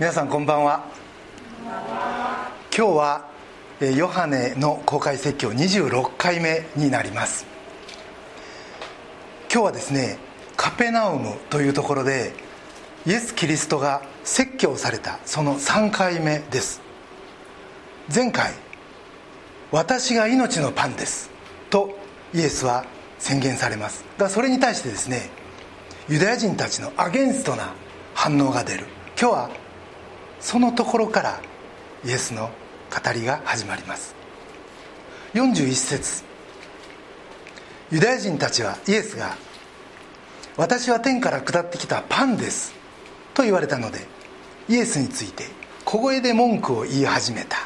皆さんこんばんは。今日はヨハネの公開説教26回目になります。今日はですねカペナウムというところでイエス・キリストが説教されたその3回目です。前回「私が命のパンです」とイエスは宣言されます。がそれに対してですねユダヤ人たちのアゲンストな反応が出る。今日はそのところからイエスの語りが始まります。41節。ユダヤ人たちはイエスが「私は天から下ってきたパンです」と言われたのでイエスについて小声で文句を言い始めた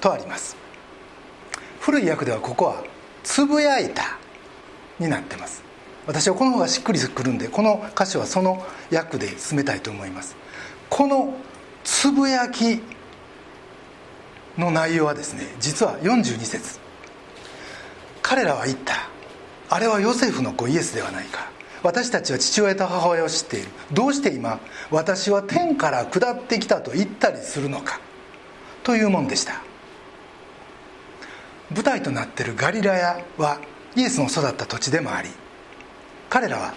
とあります。古い訳ではここは「つぶやいた」になってます。私はこの方がしっくりくるんでこの箇所はその訳で進めたいと思います。このつぶやきの内容はですね実は42節。彼らは言った。あれはヨセフの子イエスではないか。私たちは父親と母親を知っている。どうして今私は天から下ってきたと言ったりするのか。というもんでした。舞台となっているガリラヤはイエスの育った土地でもあり彼らは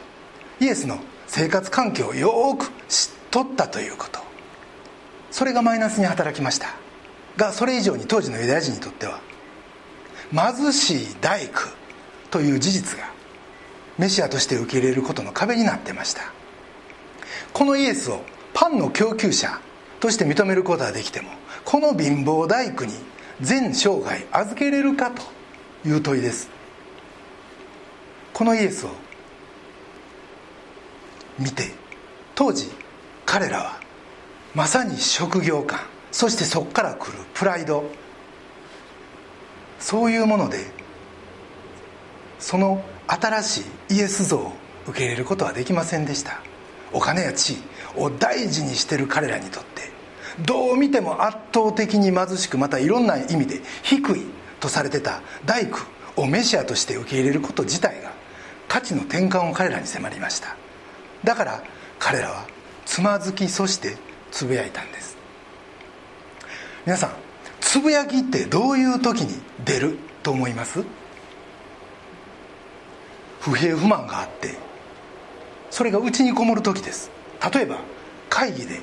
イエスの生活環境をよく知っとったということ。それがマイナスに働きました。がそれ以上に当時のユダヤ人にとっては貧しい大工という事実がメシアとして受け入れることの壁になってました。このイエスをパンの供給者として認めることはできてもこの貧乏大工に全生涯預けれるかという問いです。このイエスを見て当時彼らはまさに職業観そしてそこから来るプライド。そういうものでその新しいイエス像を受け入れることはできませんでした。お金や地位を大事にしてる彼らにとってどう見ても圧倒的に貧しくまたいろんな意味で低いとされてた大工をメシアとして受け入れること自体が価値の転換を彼らに迫りました。だから彼らはつまずきそしてつぶやいたんです。皆さんつぶやきってどういう時に出ると思います？不平不満があってそれが内にこもる時です。例えば会議で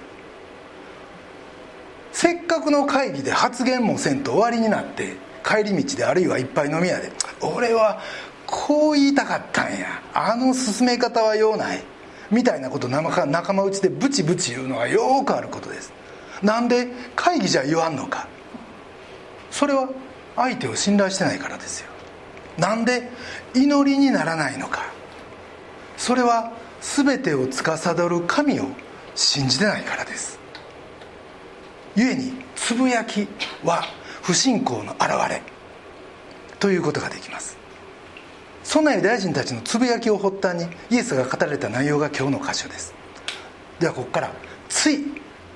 せっかくの会議で発言もせんと終わりになって帰り道であるいはいっぱい飲み屋で俺はこう言いたかったんや。あの進め方はようない。みたいなこと仲間内でブチブチ言うのはよくあることです。なんで会議じゃ言わんのか。それは相手を信頼してないからですよ。なんで祈りにならないのか。それは全てを司る神を信じてないからです。故につぶやきは不信仰の表れ。ということができます。そんなユダヤ人たちのつぶやきを発端にイエスが語られた内容が今日の箇所です。ではここからつい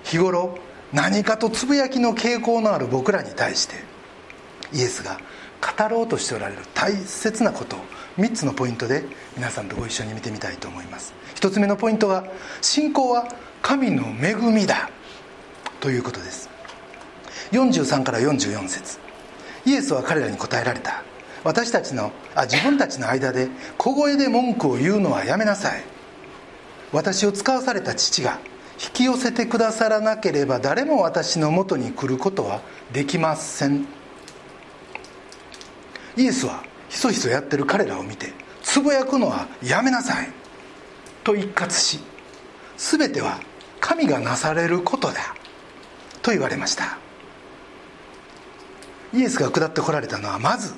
日頃何かとつぶやきの傾向のある僕らに対してイエスが語ろうとしておられる大切なことを3つのポイントで皆さんとご一緒に見てみたいと思います。1つ目のポイントは信仰は神の恵みだ。ということです。43から44節。イエスは彼らに答えられた。私たちのあ自分たちの間で小声で文句を言うのはやめなさい。私を使わされた父が引き寄せてくださらなければ誰も私のもとに来ることはできません。イエスはひそひそやってる彼らを見てつぶやくのはやめなさい。と一括し全ては神がなされることだ。と言われました。イエスが下ってこられたのはまず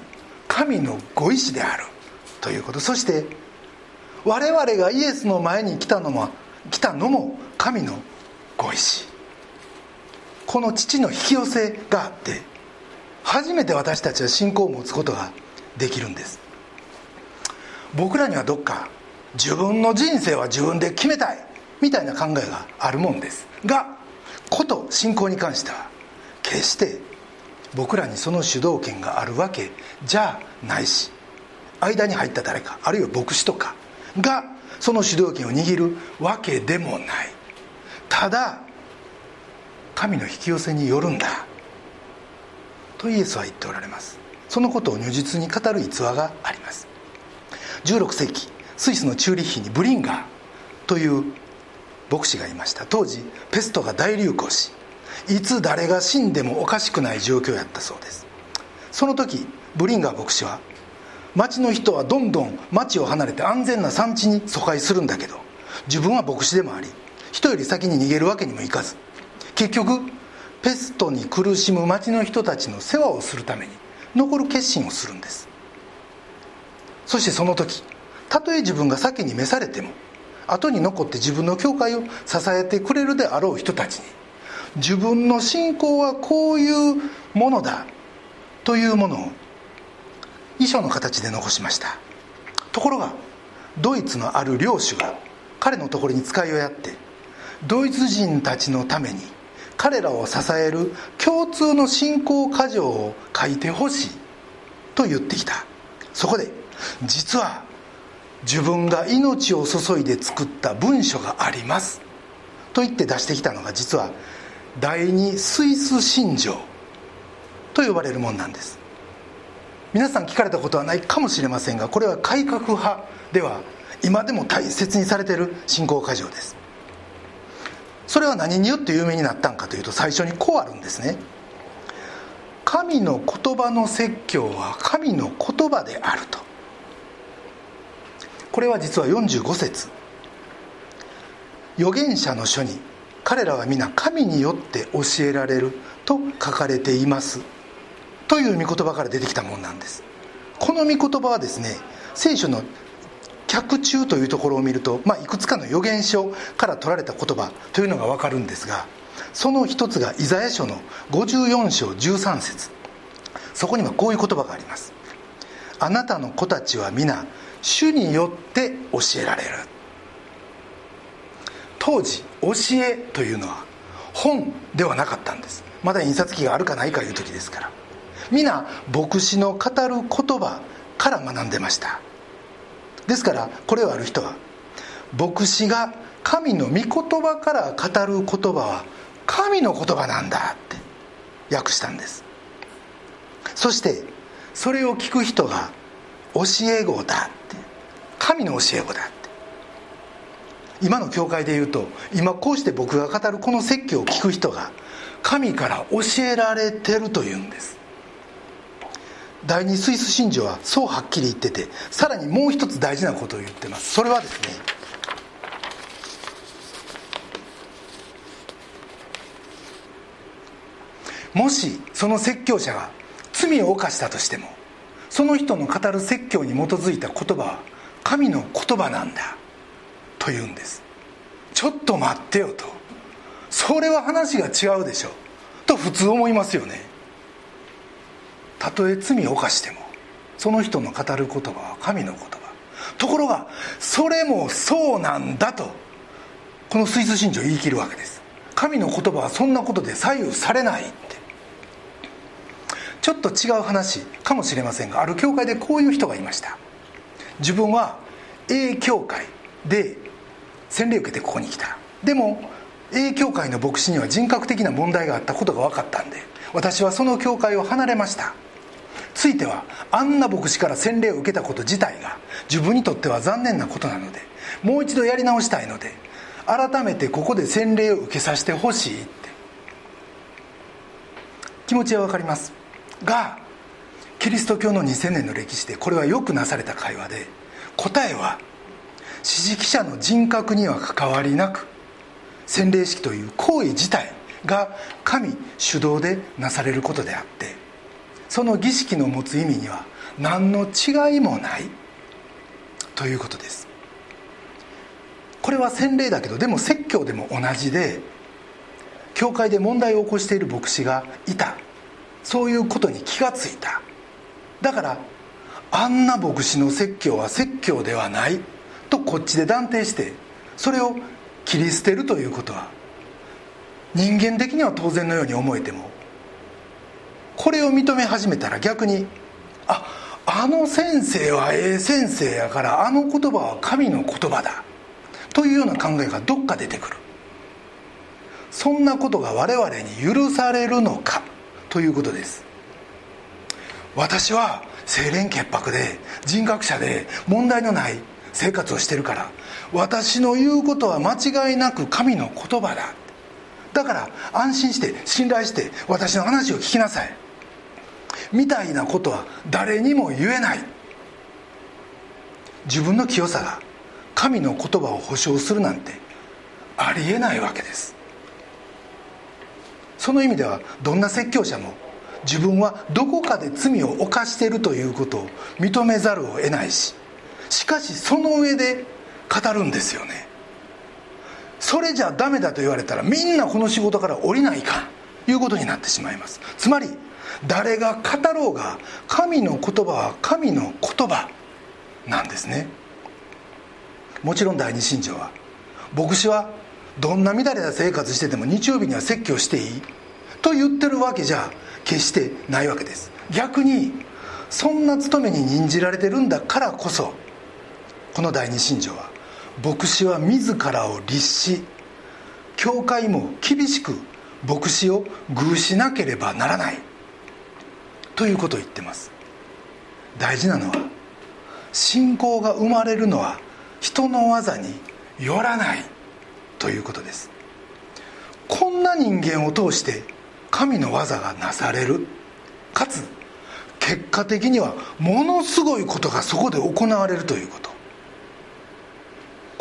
神のご意志であるということそして我々がイエスの前に来たのも来たのも神のご意志。この父の引き寄せがあって初めて私たちは信仰を持つことができるんです。僕らにはどっか自分の人生は自分で決めたいみたいな考えがあるもんです。がこと信仰に関しては決して僕らにその主導権があるわけ。じゃないし間に入った誰かあるいは牧師とかがその主導権を握るわけでもない。ただ神の引き寄せによるんだ。とイエスは言っておられます。そのことを如実に語る逸話があります。16世紀スイスのチューリッヒにブリンガーという牧師がいました。当時ペストが大流行しいつ誰が死んでもおかしくない状況やったそうです。その時ブリンガー牧師は町の人はどんどん町を離れて安全な産地に疎開するんだけど自分は牧師でもあり人より先に逃げるわけにもいかず。結局ペストに苦しむ町の人たちの世話をするために残る決心をするんです。そしてその時たとえ自分が先に召されても後に残って自分の教会を支えてくれるであろう人たちに自分の信仰はこういうものだというものを遺書の形で残しました。ところがドイツのある領主が彼のところに使いをやってドイツ人たちのために彼らを支える共通の信仰箇条を書いてほしいと言ってきた。そこで実は自分が命を注いで作った文書がありますと言って出してきたのが実は第二スイス信条と呼ばれるもんなんです。皆さん聞かれたことはないかもしれませんがこれは改革派では今でも大切にされている信仰箇条です。それは何によって有名になったんかというと最初にこうあるんですね。神の言葉の説教は神の言葉であると。これは実は45節。預言者の書に彼らは皆神によって教えられると書かれています。という御言葉から出てきたものなんです。この御言葉はですね聖書の脚中というところを見ると、まあ、いくつかの預言書から取られた言葉というのが分かるんですがその一つがイザヤ書の54章13節。そこにはこういう言葉があります。あなたの子たちは皆主によって教えられる。当時教えというのは本ではなかったんです。まだ印刷機があるかないかいう時ですから。皆牧師の語る言葉から学んでました。ですからこれをある人は牧師が神の御言葉から語る言葉は神の言葉なんだって訳したんです。そしてそれを聞く人が教え子だって神の教え子だって。今の教会で言うと今こうして僕が語るこの説教を聞く人が神から教えられてるというんです。第二スイス信条はそうはっきり言っててさらにもう一つ大事なことを言ってます。それはですねもしその説教者が罪を犯したとしてもその人の語る説教に基づいた言葉は神の言葉なんだ。と言うんです。ちょっと待ってよと。それは話が違うでしょ。と普通思いますよね。たとえ罪を犯してもその人の語る言葉は神の言葉。ところがそれもそうなんだとこのスイス信条言い切るわけです。神の言葉はそんなことで左右されないって。ちょっと違う話かもしれませんがある教会でこういう人がいました。自分は A 教会で洗礼受けてここに来た。でも A 教会の牧師には人格的な問題があったことが分かったんで私はその教会を離れました。ついてはあんな牧師から洗礼を受けたこと自体が自分にとっては残念なことなのでもう一度やり直したいので改めてここで洗礼を受けさせてほしいって。気持ちは分かります。がキリスト教の2000年の歴史でこれはよくなされた会話で答えは指示記者の人格には関わりなく洗礼式という行為自体が神主導でなされることであってその儀式の持つ意味には何の違いもないということです。これは洗礼だけどでも説教でも同じで教会で問題を起こしている牧師がいた。そういうことに気がついた。だからあんな牧師の説教は説教ではない。とこっちで断定してそれを切り捨てるということは人間的には当然のように思えてもこれを認め始めたら逆にああの先生はええ先生やからあの言葉は神の言葉だというような考えがどっか出てくる。そんなことが我々に許されるのかということです。私は清廉潔白で人格者で問題のない生活をしてるから。私の言うことは間違いなく神の言葉だ。だから安心して信頼して私の話を聞きなさい。みたいなことは誰にも言えない。自分の清さが神の言葉を保証するなんてありえないわけです。その意味ではどんな説教者も自分はどこかで罪を犯しているということを認めざるを得ないししかしその上で語るんですよね。それじゃダメだと言われたらみんなこの仕事から降りないかんいうことになってしまいます。つまり誰が語ろうが神の言葉は神の言葉なんですね。もちろん第二信条は牧師はどんな乱れた生活してても日曜日には説教していいと言ってるわけじゃ決してないわけです。逆にそんな務めに任じられてるんだからこそこの第二信条は牧師は自らを律し教会も厳しく牧師を偶しなければならない。ということを言ってます。大事なのは信仰が生まれるのは人の技によらない。ということです。こんな人間を通して神の技がなされる。かつ結果的にはものすごいことがそこで行われるということ。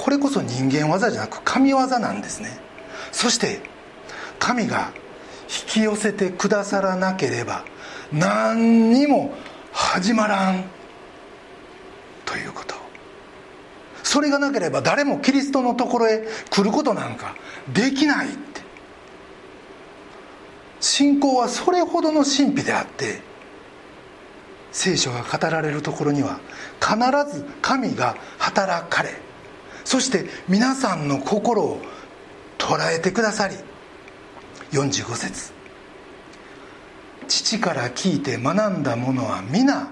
これこそ人間技じゃなく神業なんですね。そして神が引き寄せてくださらなければ何にも始まらん。ということ。それがなければ誰もキリストのところへ来ることなんかできないって。信仰はそれほどの神秘であって聖書が語られるところには必ず神が働かれそして皆さんの心を捉えてくださり45節。父から聞いて学んだ者は皆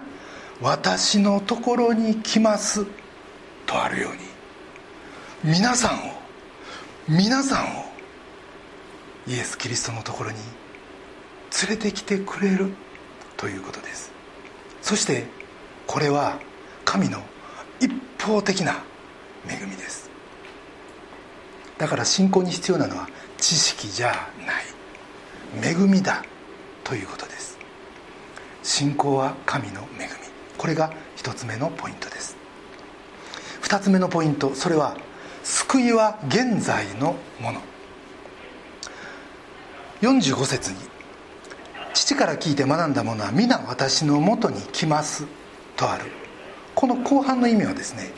私のところに来ますとあるように。皆さんを皆さんをイエス・キリストのところに連れてきてくれるということです。そしてこれは神の一方的な恵みです。だから信仰に必要なのは知識じゃない。恵みだということです。信仰は神の恵み。これが一つ目のポイントです。二つ目のポイント。それは救いは現在のもの。45節に「父から聞いて学んだ者は皆私のもとに来ます」とある。この後半の意味はですね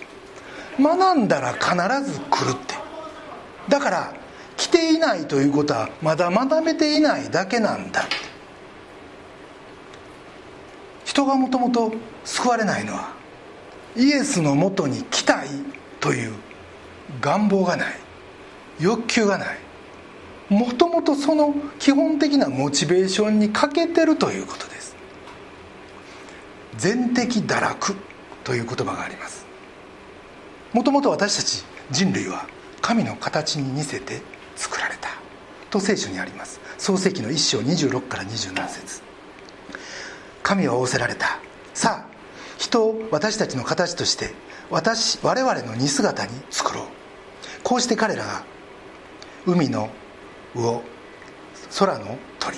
学んだら必ず来るって。だから来ていないということはまだ学べていないだけなんだ人がもともと救われないのはイエスのもとに来たいという願望がない。欲求がない。もともとその基本的なモチベーションに欠けてるということです。全的堕落という言葉があります。もともと私たち人類は神の形に似せて作られた。と聖書にあります。創世記の1章26から27節。神は仰せられた。さあ人を私たちの形として私我々の似姿に作ろう。こうして彼らが海の魚空の鳥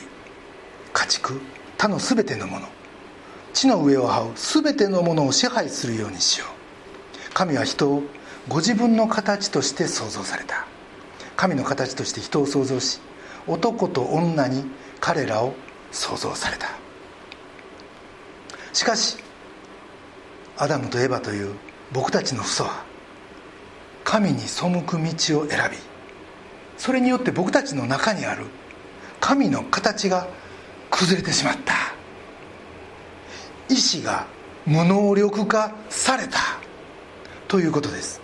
家畜他の全てのもの地の上を這う全てのものを支配するようにしよう。神は人をご自分の形として創造された。神の形として人を創造し男と女に彼らを創造された。しかしアダムとエバという僕たちの父祖は神に背く道を選びそれによって僕たちの中にある神の形が崩れてしまった。意志が無能力化された。ということです。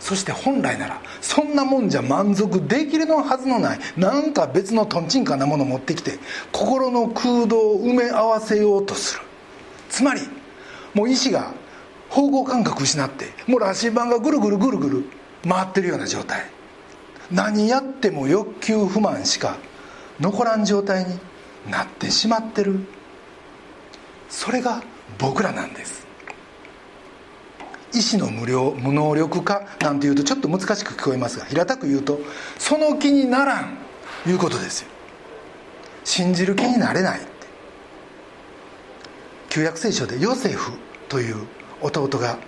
そして本来ならそんなもんじゃ満足できるのはずのないなんか別のとんちんかなもの持ってきて心の空洞を埋め合わせようとする。つまりもう意志が方向感覚失ってもう羅針盤がぐるぐるぐるぐる回ってるような状態。何やっても欲求不満しか残らん状態になってしまってる。それが僕らなんです。意志の無料無能力化なんていうとちょっと難しく聞こえますが平たく言うとその気にならんいうことですよ。信じる気になれないって。旧約聖書でヨセフという弟が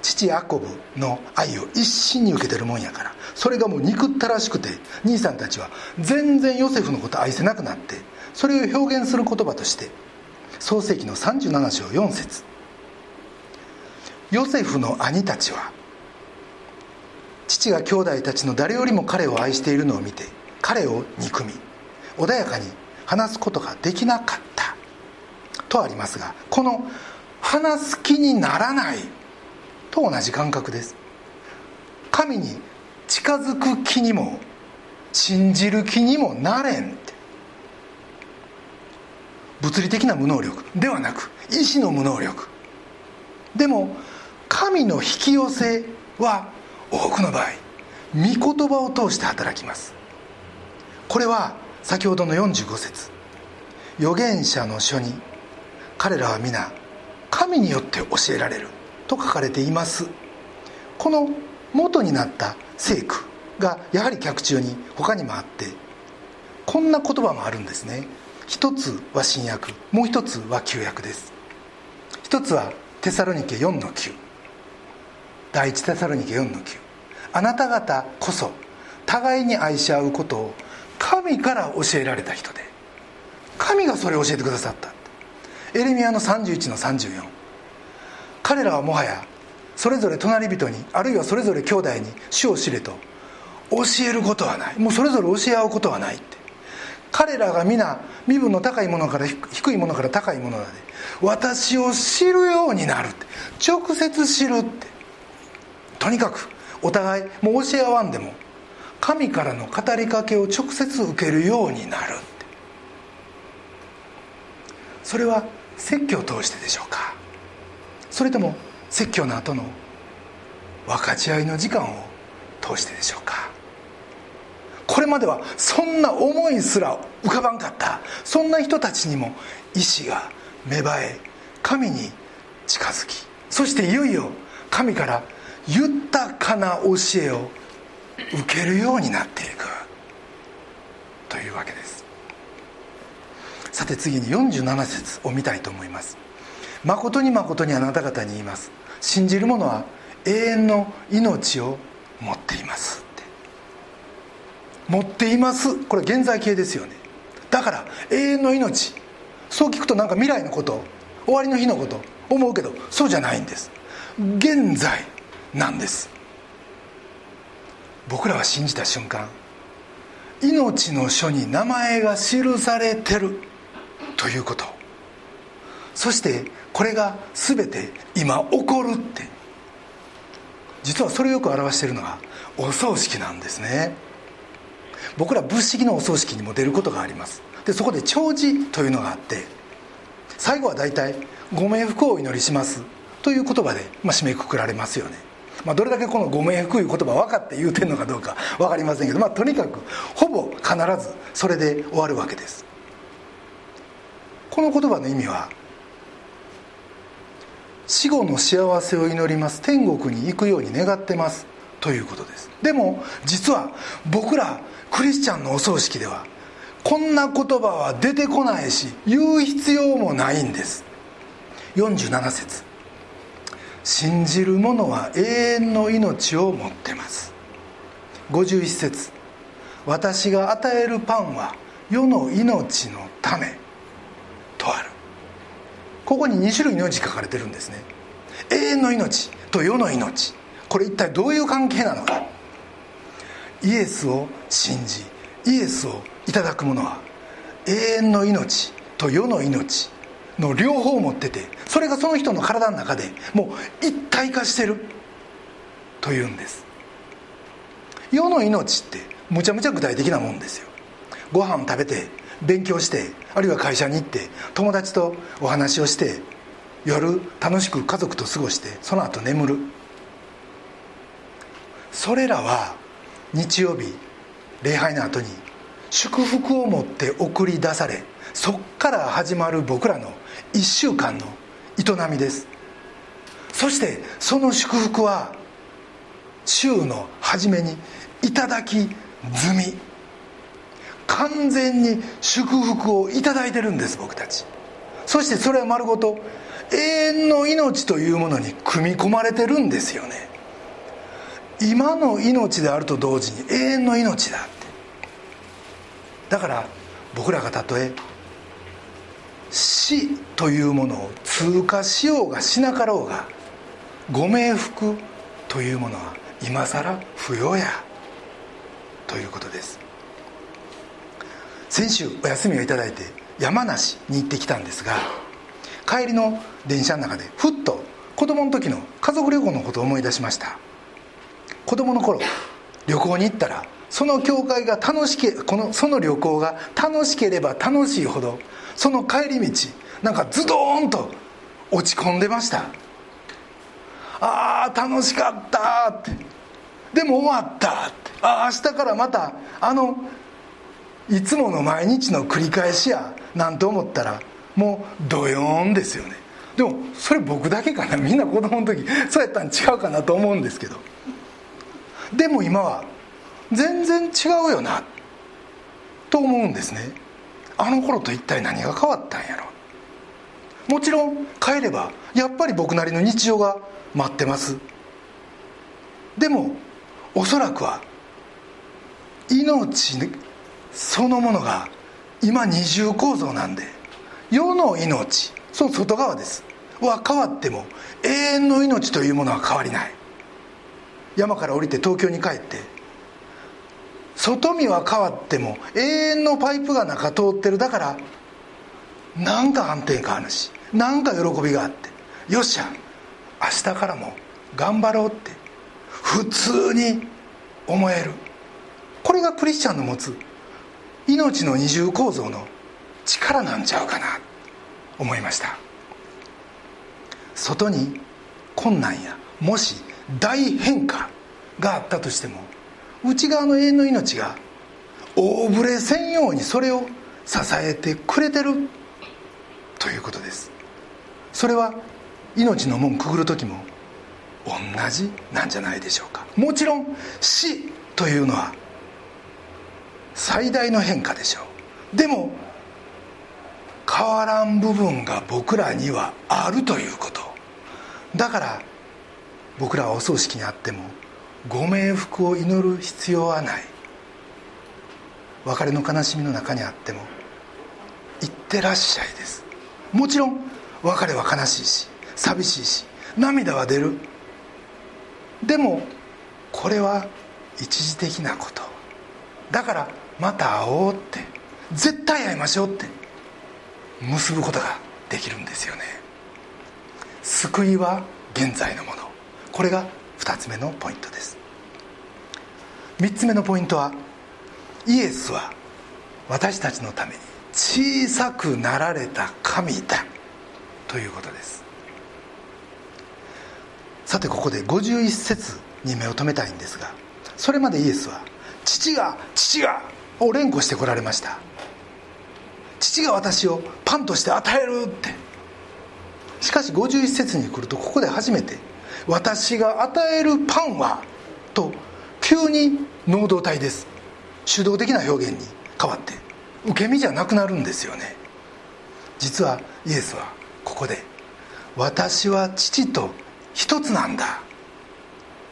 父ヤコブの愛を一心に受けてるもんやからそれがもう憎ったらしくて兄さんたちは全然ヨセフのこと愛せなくなってそれを表現する言葉として創世紀の37章4節。ヨセフの兄たちは父が兄弟たちの誰よりも彼を愛しているのを見て彼を憎み穏やかに話すことができなかった。とありますがこの話す気にならないと同じ感覚です。神に近づく気にも信じる気にもなれんって。物理的な無能力ではなく意志の無能力。でも神の引き寄せは多くの場合御言葉を通して働きます。これは先ほどの45節。預言者の書に彼らは皆神によって教えられると書かれています。この元になった聖句がやはり脚中に他にもあってこんな言葉もあるんですね。一つは新約もう一つは旧約です。一つはテサロニケ4の9第一テサロニケ4の9あなた方こそ互いに愛し合うことを神から教えられた人で。神がそれを教えてくださった。エレミアの31の34彼らはもはやそれぞれ隣人にあるいはそれぞれ兄弟に主を知れと教えることはない。もうそれぞれ教え合うことはないって。彼らが皆身分の高いものから低いものから高いものだで私を知るようになるって。直接知るって。とにかくお互いもう教え合わんでも神からの語りかけを直接受けるようになるそれは説教を通してでしょうか。それとも説教の後の分かち合いの時間を通してでしょうか。これまではそんな思いすら浮かばんかった。そんな人たちにも意志が芽生え神に近づき。そしていよいよ神から豊かな教えを受けるようになっていく。というわけです。さて次に47節を見たいと思います。誠に誠にあなた方に言います。信じる者は永遠の命を持っています。って。持っています。これ現在形ですよね。だから永遠の命。そう聞くとなんか未来のこと終わりの日のこと思うけどそうじゃないんです。現在。なんです。僕らは信じた瞬間命の書に名前が記されてるということ。そしてこれが全て今起こるって。実はそれをよく表しているのがお葬式なんですね。僕ら仏式のお葬式にも出ることがあります。でそこで弔辞というのがあって最後は大体「ご冥福をお祈りします」という言葉で、まあ、締めくくられますよね。まあ、どれだけこの「ご冥福」いう言葉分かって言うてんのかどうか分かりませんけど、まあ、とにかくほぼ必ずそれで終わるわけです。この言葉の意味は死後の幸せを祈ります。天国に行くように願ってます。ということです。でも実は僕らクリスチャンのお葬式ではこんな言葉は出てこないし言う必要もないんです。47節。信じる者は永遠の命を持ってます。51節私が与えるパンは世の命のためとある。ここに2種類の命書かれてるんですね。永遠の命と世の命。これ一体どういう関係なのか。イエスを信じイエスをいただく者は永遠の命と世の命の両方持っててそれがその人の体の中でもう一体化してるというんです。世の命ってむちゃむちゃ具体的なもんですよ。ご飯食べて勉強してあるいは会社に行って友達とお話をして夜楽しく家族と過ごしてその後眠る。それらは日曜日礼拝の後に祝福を持って送り出されそっから始まる僕らの1週間の営みです。そしてその祝福は週の初めにいただき済み。完全に祝福をいただいてるんです僕たち。そしてそれは丸ごと永遠の命というものに組み込まれてるんですよね。今の命であると同時に永遠の命だって。だから僕らがたとえ死というものを通過しようがしなかろうがご冥福というものは今更不要やということです。先週お休みをいただいて山梨に行ってきたんですが帰りの電車の中でふっと子供の時の家族旅行のことを思い出しました。子供の頃旅行に行ったらその教会が楽しけこのその旅行が楽しければ楽しいほどその帰り道なんかズドーンと落ち込んでました。ああ楽しかったって。でも終わったって。ああ明日からまたあのいつもの毎日の繰り返しやなんて思ったらもうドヨーンですよね。でもそれ僕だけかな。みんな子供の時そうやったん違うかなと思うんですけど。でも今は全然違うよなと思うんですね。あの頃と一体何が変わったんやろ。もちろん帰ればやっぱり僕なりの日常が待ってます。でもおそらくは命そのものが今二重構造なんで世の命その外側です。は変わっても永遠の命というものは変わりない。山から降りて東京に帰って外見は変わっても永遠のパイプが中通ってるだからなんか安定感あるしなんか喜びがあってよっしゃ明日からも頑張ろうって普通に思える。これがクリスチャンの持つ命の二重構造の力なんちゃうかな思いました。外に困難やもし大変化があったとしても内側の永遠の命が大ぶれせんようにそれを支えてくれてる。ということです。それは命の門くぐる時も同じなんじゃないでしょうか。もちろん死というのは最大の変化でしょう。でも変わらん部分が僕らにはあるということ。だから僕らはお葬式にあってもご冥福を祈る必要はない。別れの悲しみの中にあっても「いってらっしゃい」です。もちろん別れは悲しいし寂しいし涙は出る。でもこれは一時的なこと。だからまた会おうって。絶対会いましょうって。結ぶことができるんですよね。救いは現在のもの。これが2つ目のポイントです。3つ目のポイントはイエスは私たちのために小さくなられた神だということです。さてここで51節に目を留めたいんですがそれまでイエスは父が父がを連呼してこられました。父が私をパンとして与えるって。しかし51節に来るとここで初めて「私が与えるパンは」と急に能動体です。主導的な表現に変わって受け身じゃなくなるんですよね。実はイエスはここで「私は父と一つなんだ」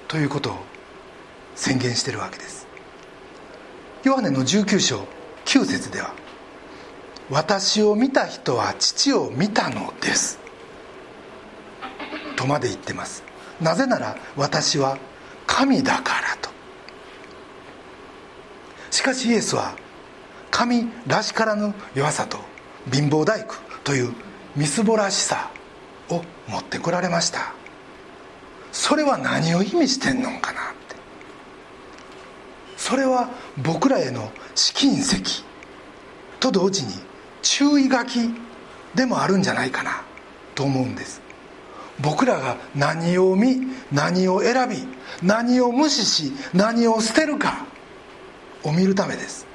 ということを宣言してるわけです。ヨハネの19章9節では「私を見た人は父を見たのです」とまで言ってます。なぜなら私は神だからと。しかしイエスは神らしからぬ弱さと貧乏大工というみすぼらしさを持ってこられました。それは何を意味してんのかなって。それは僕らへの試金石と同時に注意書きでもあるんじゃないかなと思うんです。僕らが何を見何を選び何を無視し何を捨てるかを見るためです。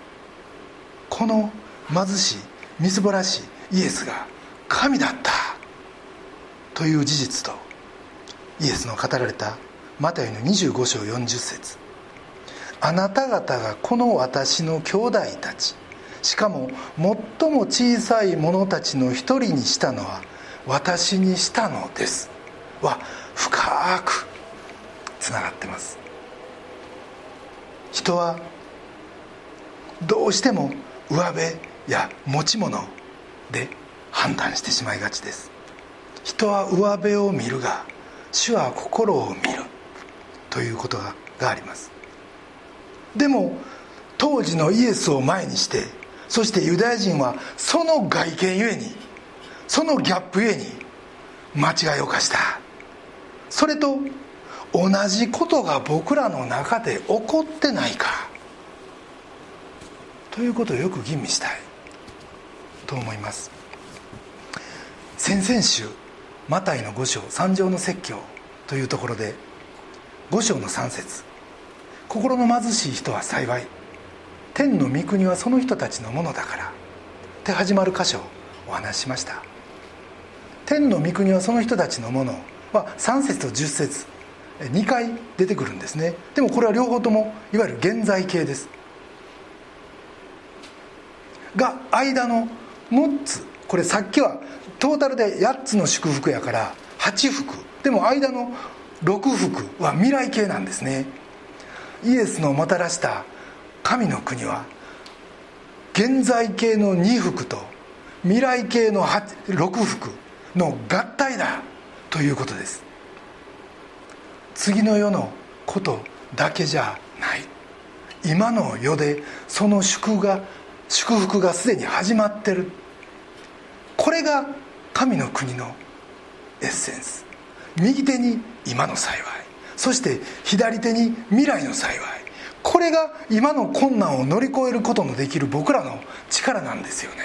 この貧しいみすぼらしいイエスが神だったという事実とイエスの語られたマタイの25章40節。あなた方がこの私の兄弟たちしかも最も小さい者たちの一人にしたのは私にしたのです。は深くつながってます。人はどうしても上辺や持ち物で判断してしまいがちです。人は上辺を見るが主は心を見るということがあります。でも当時のイエスを前にしてそしてユダヤ人はその外見ゆえにそのギャップゆえに間違いを犯した。それと同じことが僕らの中で起こってないか。ということをよく吟味したい。と思います。先々週マタイの5章三条の説教。というところで5章の3節。心の貧しい人は幸い。天の御国はその人たちのものだから」って始まる箇所をお話ししました。天の御国はその人たちのものは3節と10節2回出てくるんですね。でもこれは両方ともいわゆる現在形です。が間の6つこれさっきはトータルで8つの祝福やから8福。でも間の6福は未来形なんですね。イエスのもたらした神の国は現在形の2福と未来形の6福の合体だ。ということです。次の世のことだけじゃない。今の世でその祝が祝福がすでに始まってる。これが神の国のエッセンス。右手に今の幸い。そして左手に未来の幸い。これが今の困難を乗り越えることのできる僕らの力なんですよね。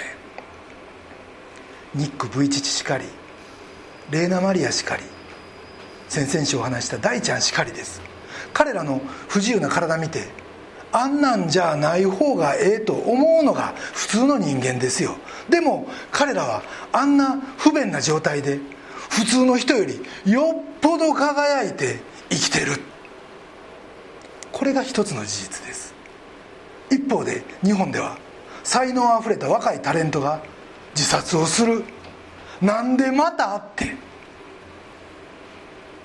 ニック・ブイチチしかりレーナ・マリアしかり先々週お話した大ちゃんしかりです。彼らの不自由な体見てあんなんじゃない方がええと思うのが普通の人間ですよ。でも彼らはあんな不便な状態で普通の人よりよっぽど輝いて生きてる。これが一つの事実です。一方で日本では才能あふれた若いタレントが自殺をする。なんでまたって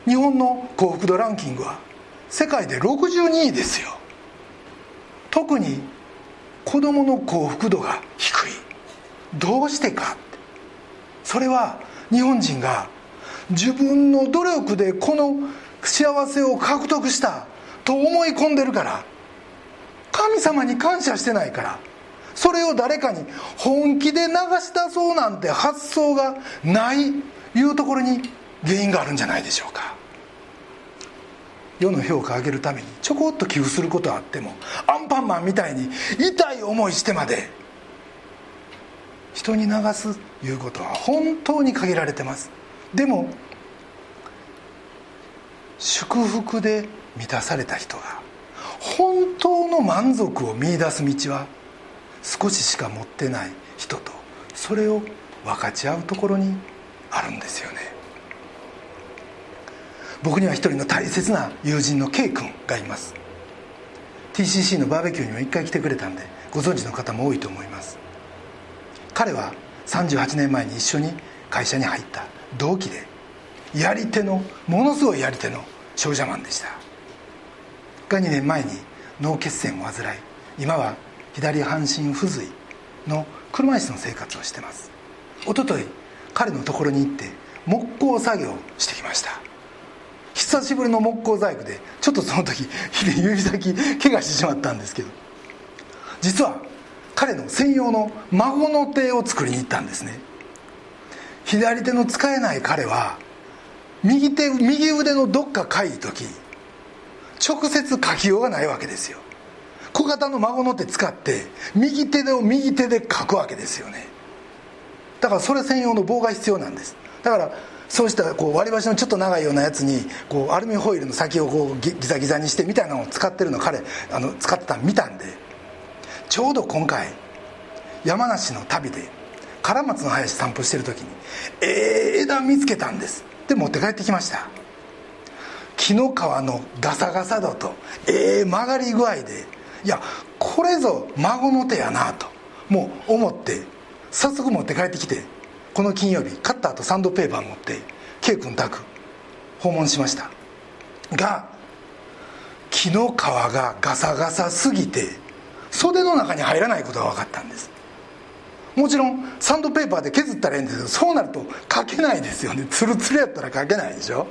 日本の幸福度ランキングは世界で62位ですよ。特に子供の幸福度が低い。どうしてかそれは日本人が自分の努力でこの幸せを獲得したと思い込んでるから。神様に感謝してないから。それを誰かに本気で流し出そうなんて発想がないいうところに原因があるんじゃないでしょうか。世の評価を上げるためにちょこっと寄付することはあってもアンパンマンみたいに痛い思いしてまで人に流すいうことは本当に限られてます。でも祝福で満たされた人が本当の満足を見いだす道は少ししか持ってない人とそれを分かち合うところにあるんですよね。僕には一人の大切な友人の K 君がいます。TCC のバーベキューにも一回来てくれたんでご存知の方も多いと思います。彼は38年前に一緒に会社に入った同期でやり手のものすごいやり手の商社マンでした。が2年前に脳血栓を患い今は左半身不随の車椅子の生活をしてます。一昨日彼のところに行って木工作業をしてきました。久しぶりの木工細工でちょっとその時指先怪我してしまったんですけど。実は彼の専用の孫の手を作りに行ったんですね。左手の使えない彼は右手右腕のどっかかい時直接書きようがないわけですよ。小型の孫の手使って右手で右手で書くわけですよね。だからそれ専用の棒が必要なんです。だからそうしたこう割り箸のちょっと長いようなやつにこうアルミホイルの先をこうギザギザにしてみたいなのを使ってるの彼あの使ってたの見たんで。ちょうど今回山梨の旅で唐松の林散歩してる時にええー、枝見つけたんです。で持って帰ってきました。紀の川のガサガサ度とええー、曲がり具合でいやこれぞ孫の手やなともう思って早速持って帰ってきてこの金曜日カッターとサンドペーパー持って K 君宅訪問しました。が紀の川がガサガサすぎて袖の中に入らないことが分かったんです。もちろんサンドペーパーで削ったらいいんですけどそうなると書けないですよね。ツルツルやったら書けないでしょ。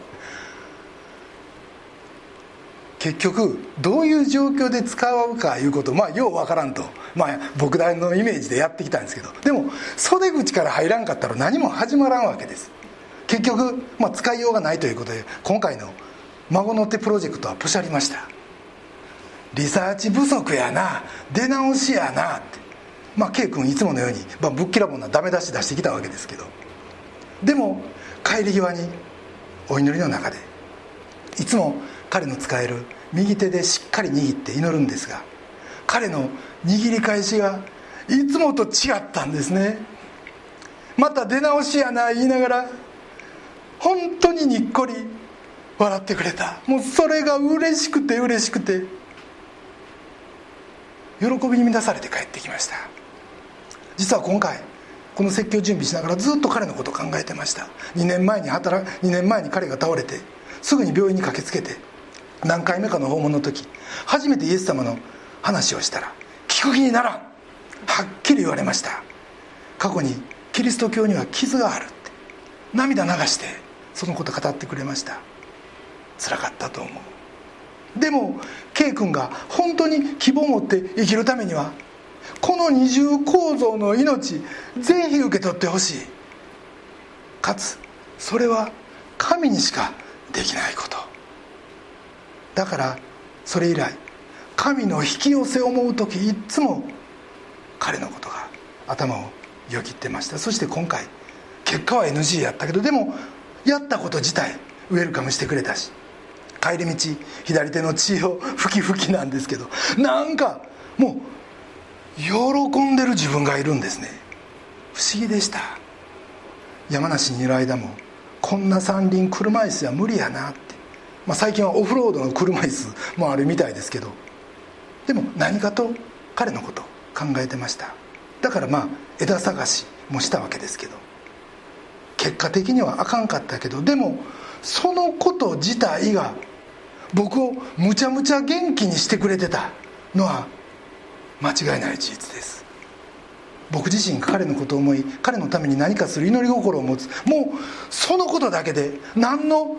結局どういう状況で使うかいうことまあようわからんと、まあ、僕らのイメージでやってきたんですけど。でも袖口から入らんかったら何も始まらんわけです。結局、まあ、使いようがないということで今回の孫の手プロジェクトはポシャりました。リサーチ不足やな。出直しやな。って。まあ K 君いつものように、まあ、ぶっきらぼうなダメ出し出してきたわけですけど。でも帰り際にお祈りの中でいつも彼の使える右手でしっかり握って祈るんですが彼の握り返しがいつもと違ったんですね。また出直しやな言いながら本当ににっこり笑ってくれた。もうそれが嬉しくて嬉しくて喜びに満たされて帰ってきました。実は今回この説教準備しながらずっと彼のことを考えてました。2年前に働2年前に彼が倒れてすぐに病院に駆けつけて何回目かの訪問の時初めてイエス様の話をしたら聞く気にならんはっきり言われました。過去にキリスト教には傷があるって涙流してそのこと語ってくれました。辛かったと思う。でも K 君が本当に希望を持って生きるためにはこの二重構造の命ぜひ受け取ってほしい。かつそれは神にしかできないこと。だからそれ以来神の引き寄せを思う時いつも彼のことが頭をよぎってました。そして今回結果は NG やったけどでもやったこと自体ウェルカムしてくれたし帰り道左手の血をふきふきなんですけどなんかもう喜んでる自分がいるんですね。不思議でした。山梨にいる間もこんな山林車椅子は無理やな。って、まあ、最近はオフロードの車椅子もあるみたいですけどでも何かと彼のこと考えてました。だからまあ枝探しもしたわけですけど結果的にはあかんかったけどでもそのこと自体が僕をむちゃむちゃ元気にしてくれてたのは間違いない事実です。僕自身が彼のことを思い彼のために何かする祈り心を持つ。もうそのことだけで何の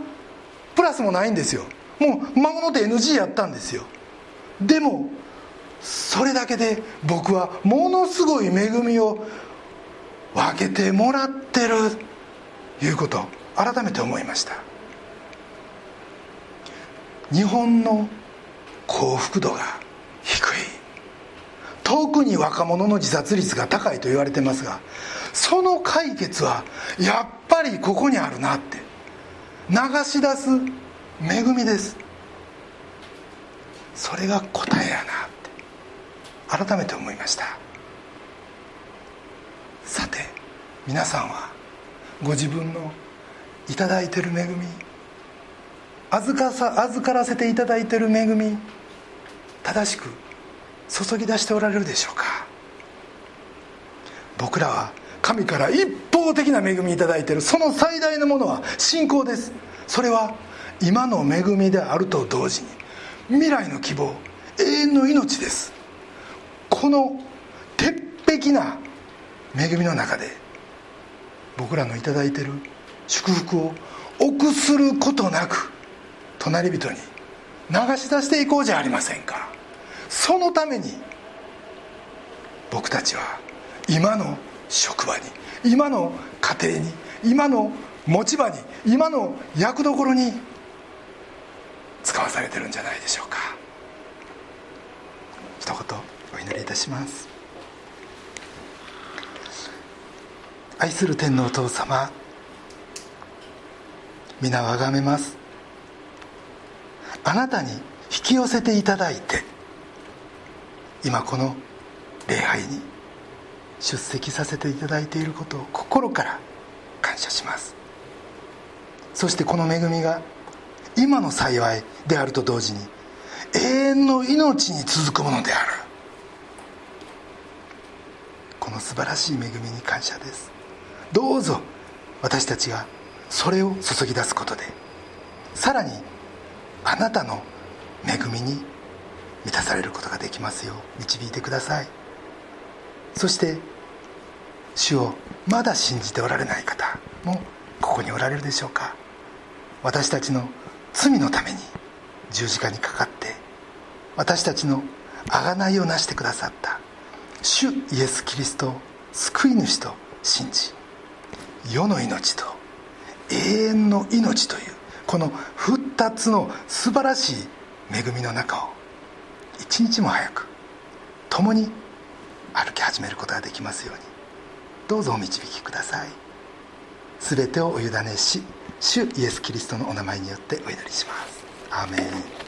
プラスもないんですよ。もう孫の手 NG やったんですよ。でもそれだけで僕はものすごい恵みを分けてもらってるいうこと改めて思いました。日本の幸福度が低い。特に若者の自殺率が高いと言われてますがその解決はやっぱりここにあるなって。流し出す恵みです。それが答えやなって。改めて思いました。さて皆さんはご自分のいただいてる恵み預かさ預からせていただいてる恵み正しく注ぎ出しておられるでしょうか。僕らは神から一方的な恵みいただいている。その最大のものは信仰です。それは今の恵みであると同時に未来の希望永遠の命です。この鉄壁な恵みの中で僕らの頂いてる祝福を臆することなく隣人に流し出していこうじゃありませんか。そのために僕たちは今の職場に今の家庭に今の持ち場に今の役どころに使わされてるんじゃないでしょうか。一言お祈りいたします。愛する天皇お父様皆をあがめます。あなたに引き寄せていただいて今この礼拝に出席させていただいていることを心から感謝します。そしてこの恵みが今の幸いであると同時に永遠の命に続くものである。この素晴らしい恵みに感謝です。どうぞ私たちがそれを注ぎ出すことでさらにあなたの恵みに満たされることができますよう導いてください。そして主をまだ信じておられない方もここにおられるでしょうか。私たちの罪のために十字架にかかって私たちの贖いをなしてくださった主イエス・キリストを救い主と信じ世の命と永遠の命というこの2つの素晴らしい恵みの中を一日も早く共に歩き始めることができますように。どうぞお導きください。全てをお委ねし主イエス・キリストのお名前によってお祈りします。アーメン。